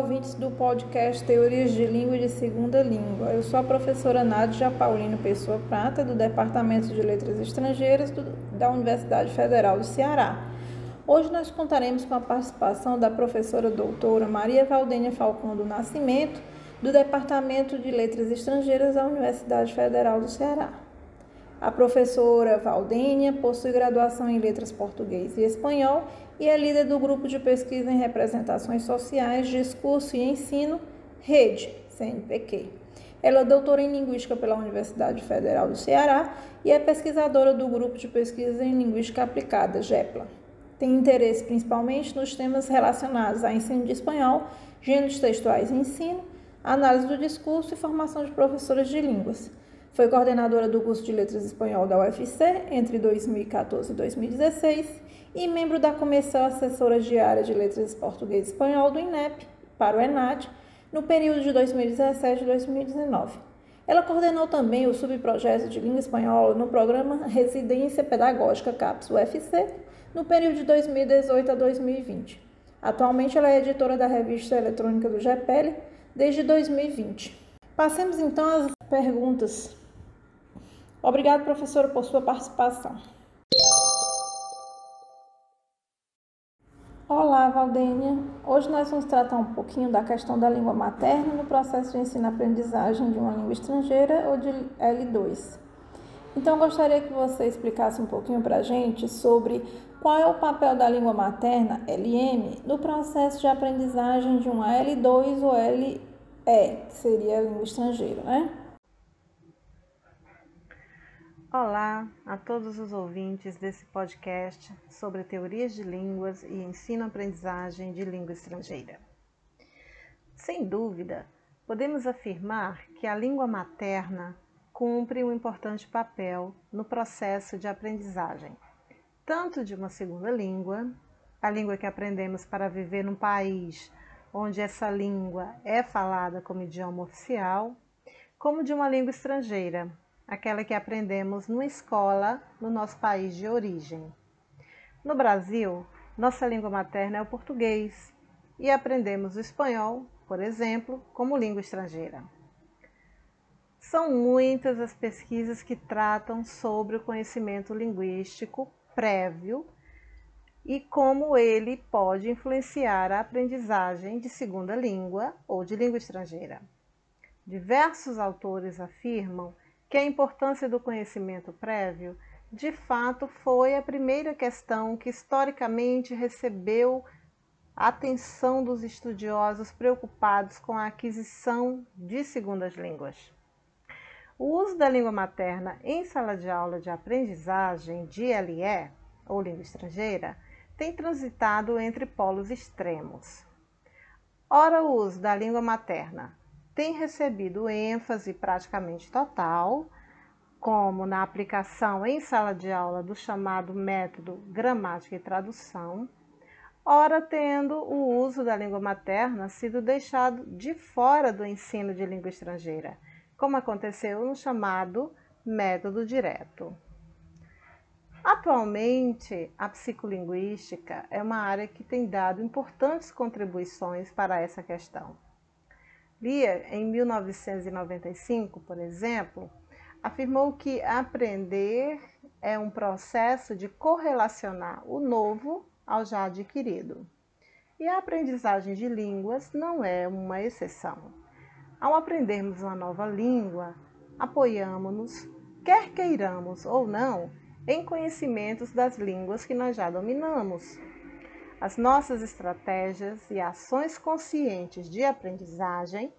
ouvintes do podcast Teorias de Língua e de Segunda Língua. Eu sou a professora Nádia Paulino Pessoa Prata, do Departamento de Letras Estrangeiras do, da Universidade Federal do Ceará. Hoje nós contaremos com a participação da professora doutora Maria Valdênia Falcão do Nascimento, do Departamento de Letras Estrangeiras da Universidade Federal do Ceará. A professora Valdênia possui graduação em Letras Português e Espanhol e é líder do grupo de pesquisa em representações sociais, discurso e ensino, Rede, CNPq. Ela é doutora em Linguística pela Universidade Federal do Ceará e é pesquisadora do grupo de pesquisa em Linguística Aplicada, GEPLA. Tem interesse principalmente nos temas relacionados a ensino de espanhol, gêneros textuais e ensino, análise do discurso e formação de professores de línguas. Foi coordenadora do curso de Letras Espanhol da UFC entre 2014 e 2016 e membro da Comissão Assessora Diária de Letras Português e Espanhol do INEP para o ENAD no período de 2017 e 2019. Ela coordenou também o subprojeto de língua espanhola no programa Residência Pedagógica CAPES UFC no período de 2018 a 2020. Atualmente ela é editora da revista eletrônica do GEPEL desde 2020. Passemos então às perguntas Obrigado, professora, por sua participação. Olá, Valdênia. Hoje nós vamos tratar um pouquinho da questão da língua materna no processo de ensino-aprendizagem de uma língua estrangeira ou de L2. Então, gostaria que você explicasse um pouquinho para a gente sobre qual é o papel da língua materna, LM, no processo de aprendizagem de uma L2 ou LE, que seria a língua estrangeira, né? Olá a todos os ouvintes desse podcast sobre teorias de línguas e ensino-aprendizagem de língua estrangeira. Sem dúvida, podemos afirmar que a língua materna cumpre um importante papel no processo de aprendizagem, tanto de uma segunda língua, a língua que aprendemos para viver num país onde essa língua é falada como idioma oficial, como de uma língua estrangeira, aquela que aprendemos na escola no nosso país de origem. No Brasil, nossa língua materna é o português e aprendemos o espanhol, por exemplo, como língua estrangeira. São muitas as pesquisas que tratam sobre o conhecimento linguístico prévio e como ele pode influenciar a aprendizagem de segunda língua ou de língua estrangeira. Diversos autores afirmam que a importância do conhecimento prévio, de fato, foi a primeira questão que historicamente recebeu a atenção dos estudiosos preocupados com a aquisição de segundas línguas. O uso da língua materna em sala de aula de aprendizagem de LE, ou língua estrangeira, tem transitado entre polos extremos. Ora, o uso da língua materna tem recebido ênfase praticamente total, como na aplicação em sala de aula do chamado método gramática e tradução, ora tendo o uso da língua materna sido deixado de fora do ensino de língua estrangeira, como aconteceu no chamado método direto. Atualmente, a psicolinguística é uma área que tem dado importantes contribuições para essa questão. Lia, em 1995, por exemplo, afirmou que aprender é um processo de correlacionar o novo ao já adquirido. E a aprendizagem de línguas não é uma exceção. Ao aprendermos uma nova língua, apoiamos-nos, quer queiramos ou não, em conhecimentos das línguas que nós já dominamos. As nossas estratégias e ações conscientes de aprendizagem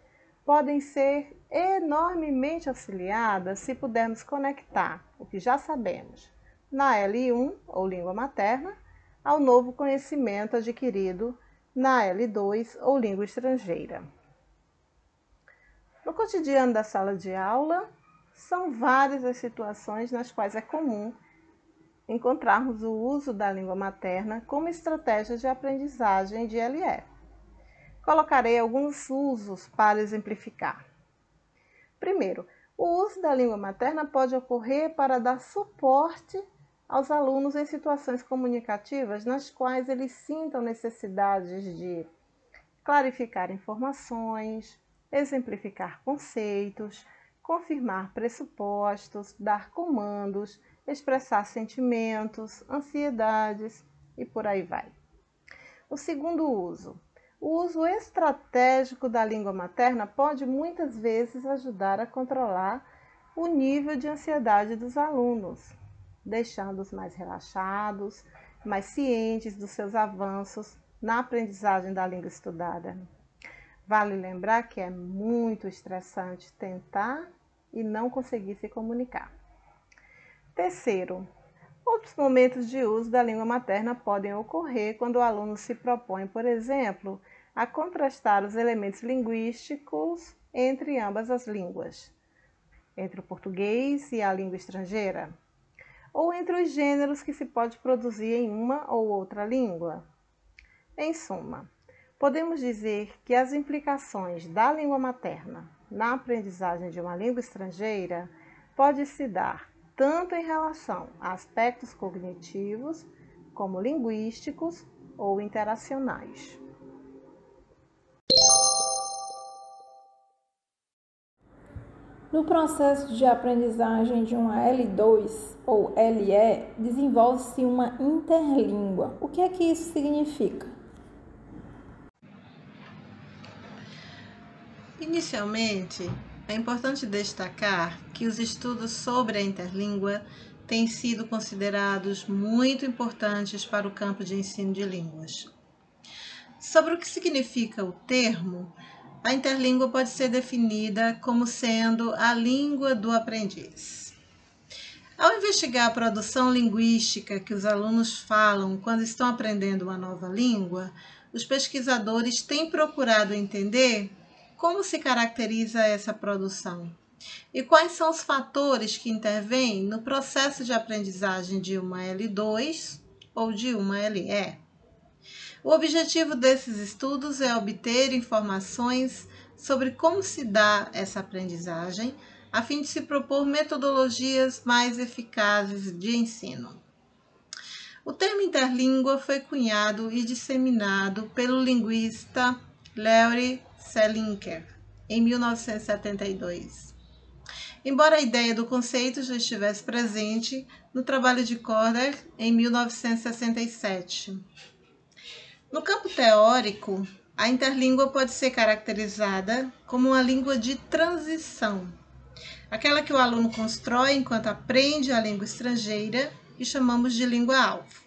podem ser enormemente auxiliadas se pudermos conectar o que já sabemos na L1 ou língua materna ao novo conhecimento adquirido na L2 ou língua estrangeira. No cotidiano da sala de aula, são várias as situações nas quais é comum encontrarmos o uso da língua materna como estratégia de aprendizagem de LE. Colocarei alguns usos para exemplificar. Primeiro, o uso da língua materna pode ocorrer para dar suporte aos alunos em situações comunicativas nas quais eles sintam necessidades de clarificar informações, exemplificar conceitos, confirmar pressupostos, dar comandos, expressar sentimentos, ansiedades e por aí vai. O segundo uso. O uso estratégico da língua materna pode muitas vezes ajudar a controlar o nível de ansiedade dos alunos, deixando-os mais relaxados, mais cientes dos seus avanços na aprendizagem da língua estudada. Vale lembrar que é muito estressante tentar e não conseguir se comunicar. Terceiro, outros momentos de uso da língua materna podem ocorrer quando o aluno se propõe, por exemplo, a contrastar os elementos linguísticos entre ambas as línguas, entre o português e a língua estrangeira, ou entre os gêneros que se pode produzir em uma ou outra língua. Em suma, podemos dizer que as implicações da língua materna na aprendizagem de uma língua estrangeira pode se dar tanto em relação a aspectos cognitivos, como linguísticos ou interacionais. No processo de aprendizagem de uma L2 ou LE, desenvolve-se uma interlíngua. O que é que isso significa? Inicialmente, é importante destacar que os estudos sobre a interlíngua têm sido considerados muito importantes para o campo de ensino de línguas. Sobre o que significa o termo, a interlíngua pode ser definida como sendo a língua do aprendiz. Ao investigar a produção linguística que os alunos falam quando estão aprendendo uma nova língua, os pesquisadores têm procurado entender como se caracteriza essa produção e quais são os fatores que intervêm no processo de aprendizagem de uma L2 ou de uma LE. O objetivo desses estudos é obter informações sobre como se dá essa aprendizagem, a fim de se propor metodologias mais eficazes de ensino. O termo interlíngua foi cunhado e disseminado pelo linguista Larry Selinker em 1972. Embora a ideia do conceito já estivesse presente no trabalho de Corder em 1967. No campo teórico, a interlíngua pode ser caracterizada como uma língua de transição, aquela que o aluno constrói enquanto aprende a língua estrangeira e chamamos de língua-alvo.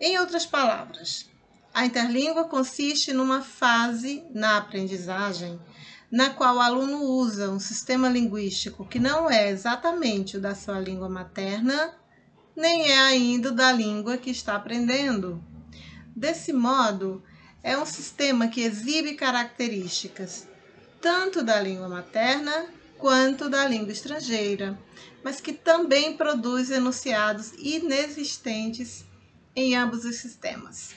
Em outras palavras, a interlíngua consiste numa fase na aprendizagem na qual o aluno usa um sistema linguístico que não é exatamente o da sua língua materna, nem é ainda o da língua que está aprendendo. Desse modo, é um sistema que exibe características tanto da língua materna quanto da língua estrangeira, mas que também produz enunciados inexistentes em ambos os sistemas.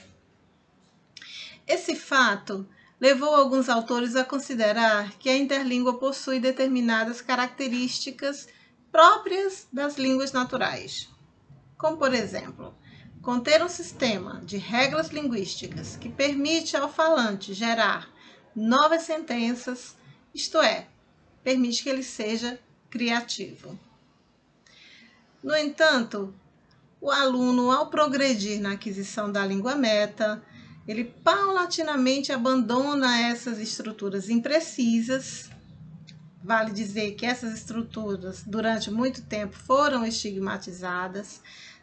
Esse fato levou alguns autores a considerar que a interlíngua possui determinadas características próprias das línguas naturais, como, por exemplo, conter um sistema de regras linguísticas que permite ao falante gerar novas sentenças, isto é, permite que ele seja criativo. No entanto, o aluno, ao progredir na aquisição da língua meta, ele paulatinamente abandona essas estruturas imprecisas. Vale dizer que essas estruturas, durante muito tempo, foram estigmatizadas,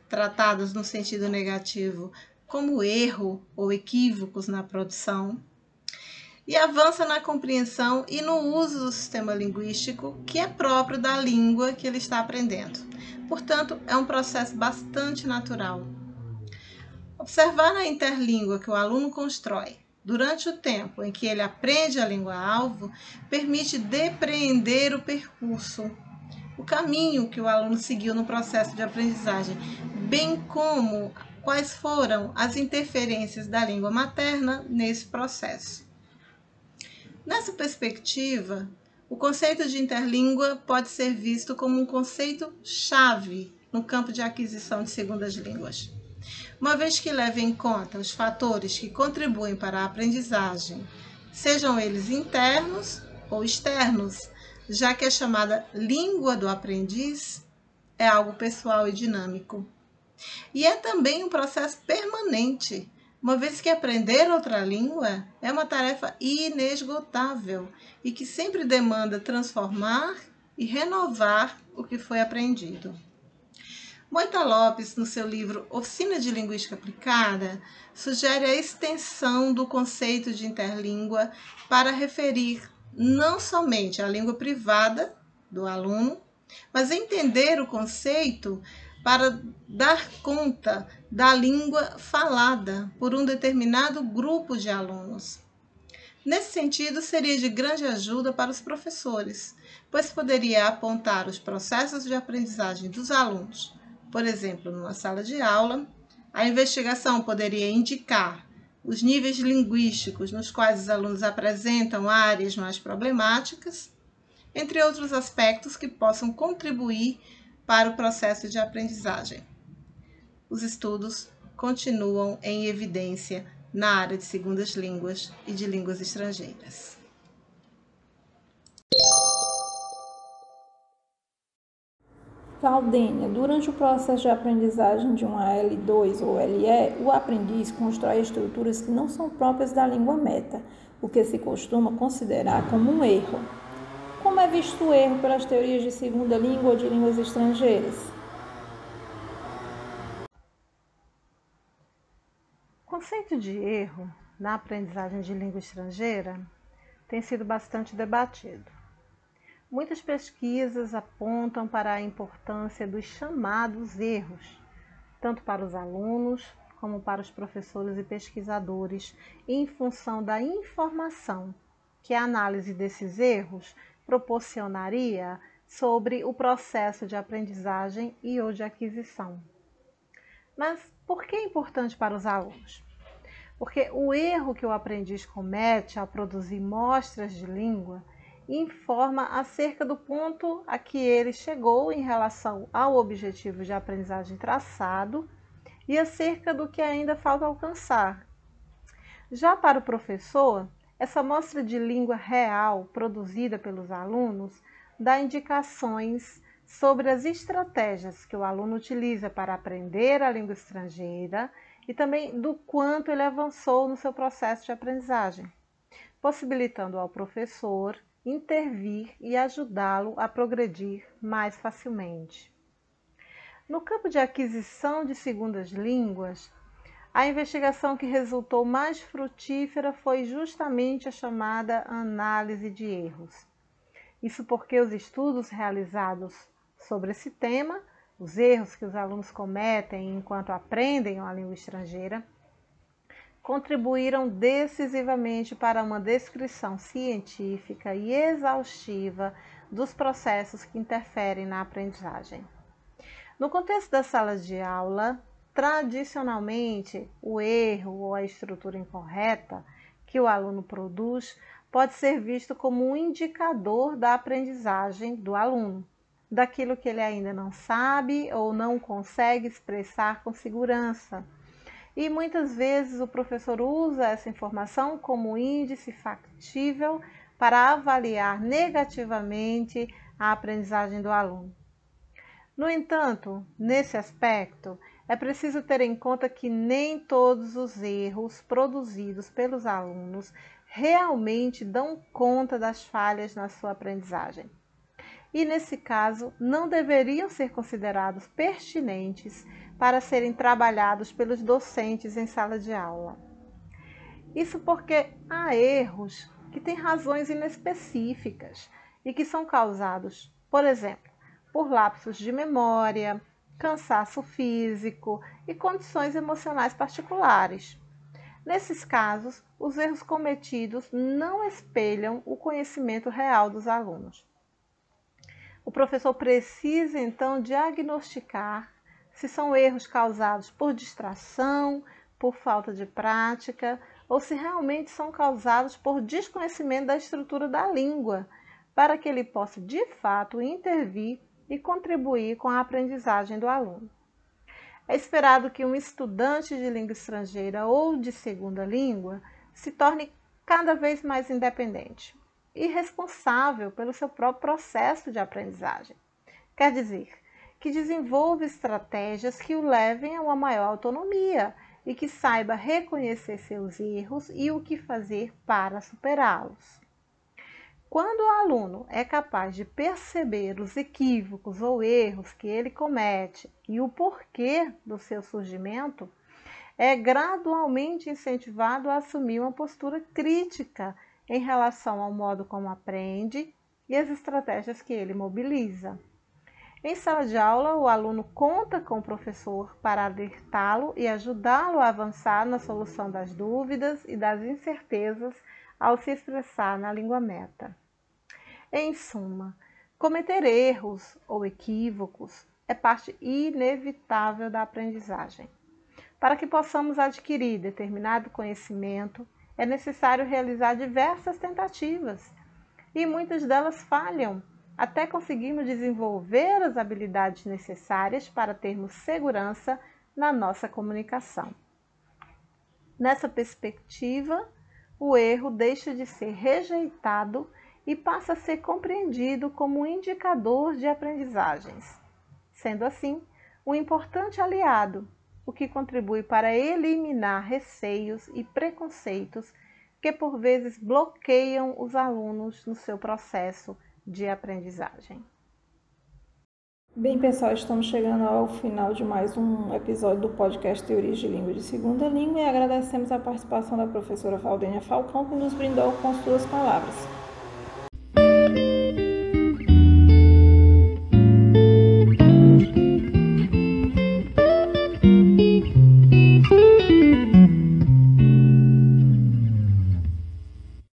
tratadas no sentido negativo como erro ou equívocos na produção, e avança na compreensão e no uso do sistema linguístico que é próprio da língua que ele está aprendendo. Portanto, é um processo bastante natural. Observar a interlíngua que o aluno constrói durante o tempo em que ele aprende a língua-alvo permite depreender o percurso o caminho que o aluno seguiu no processo de aprendizagem, bem como quais foram as interferências da língua materna nesse processo. Nessa perspectiva, o conceito de interlíngua pode ser visto como um conceito chave no campo de aquisição de segundas línguas. Uma vez que leva em conta os fatores que contribuem para a aprendizagem, sejam eles internos ou externos, já que a chamada língua do aprendiz é algo pessoal e dinâmico. E é também um processo permanente, uma vez que aprender outra língua é uma tarefa inesgotável e que sempre demanda transformar e renovar o que foi aprendido. Moita Lopes, no seu livro Oficina de Linguística Aplicada, sugere a extensão do conceito de interlíngua para referir não somente a língua privada do aluno, mas entender o conceito para dar conta da língua falada por um determinado grupo de alunos. Nesse sentido, seria de grande ajuda para os professores, pois poderia apontar os processos de aprendizagem dos alunos. Por exemplo, numa sala de aula, a investigação poderia indicar os níveis linguísticos nos quais os alunos apresentam áreas mais problemáticas, entre outros aspectos que possam contribuir para o processo de aprendizagem. Os estudos continuam em evidência na área de segundas línguas e de línguas estrangeiras. Valdênia, durante o processo de aprendizagem de uma L2 ou LE, o aprendiz constrói estruturas que não são próprias da língua meta, o que se costuma considerar como um erro. Como é visto o erro pelas teorias de segunda língua ou de línguas estrangeiras? O conceito de erro na aprendizagem de língua estrangeira tem sido bastante debatido. Muitas pesquisas apontam para a importância dos chamados erros, tanto para os alunos como para os professores e pesquisadores, em função da informação que a análise desses erros proporcionaria sobre o processo de aprendizagem e ou de aquisição. Mas por que é importante para os alunos? Porque o erro que o aprendiz comete ao produzir mostras de língua informa acerca do ponto a que ele chegou em relação ao objetivo de aprendizagem traçado e acerca do que ainda falta alcançar. Já para o professor, essa mostra de língua real produzida pelos alunos dá indicações sobre as estratégias que o aluno utiliza para aprender a língua estrangeira e também do quanto ele avançou no seu processo de aprendizagem, possibilitando ao professor intervir e ajudá-lo a progredir mais facilmente. No campo de aquisição de segundas línguas, a investigação que resultou mais frutífera foi justamente a chamada análise de erros. Isso porque os estudos realizados sobre esse tema, os erros que os alunos cometem enquanto aprendem a língua estrangeira, contribuíram decisivamente para uma descrição científica e exaustiva dos processos que interferem na aprendizagem. No contexto da sala de aula, Tradicionalmente, o erro ou a estrutura incorreta que o aluno produz pode ser visto como um indicador da aprendizagem do aluno, daquilo que ele ainda não sabe ou não consegue expressar com segurança. E muitas vezes o professor usa essa informação como índice factível para avaliar negativamente a aprendizagem do aluno. No entanto, nesse aspecto, é preciso ter em conta que nem todos os erros produzidos pelos alunos realmente dão conta das falhas na sua aprendizagem. E nesse caso, não deveriam ser considerados pertinentes para serem trabalhados pelos docentes em sala de aula. Isso porque há erros que têm razões inespecíficas e que são causados, por exemplo, por lapsos de memória, cansaço físico e condições emocionais particulares. Nesses casos, os erros cometidos não espelham o conhecimento real dos alunos. O professor precisa então diagnosticar se são erros causados por distração, por falta de prática, ou se realmente são causados por desconhecimento da estrutura da língua, para que ele possa de fato intervir e contribuir com a aprendizagem do aluno. É esperado que um estudante de língua estrangeira ou de segunda língua se torne cada vez mais independente e responsável pelo seu próprio processo de aprendizagem. Quer dizer, que desenvolva estratégias que o levem a uma maior autonomia e que saiba reconhecer seus erros e o que fazer para superá-los. Quando o aluno é capaz de perceber os equívocos ou erros que ele comete e o porquê do seu surgimento, é gradualmente incentivado a assumir uma postura crítica em relação ao modo como aprende e as estratégias que ele mobiliza. Em sala de aula, o aluno conta com o professor para alertá-lo e ajudá-lo a avançar na solução das dúvidas e das incertezas ao se expressar na língua meta. Em suma, cometer erros ou equívocos é parte inevitável da aprendizagem. Para que possamos adquirir determinado conhecimento, é necessário realizar diversas tentativas e muitas delas falham até conseguirmos desenvolver as habilidades necessárias para termos segurança na nossa comunicação. Nessa perspectiva, o erro deixa de ser rejeitado e passa a ser compreendido como um indicador de aprendizagens, sendo assim um importante aliado, o que contribui para eliminar receios e preconceitos que por vezes bloqueiam os alunos no seu processo de aprendizagem. Bem, pessoal, estamos chegando ao final de mais um episódio do podcast Teorias de Língua de Segunda Língua e agradecemos a participação da professora Valdênia Falcão, que nos brindou com suas palavras.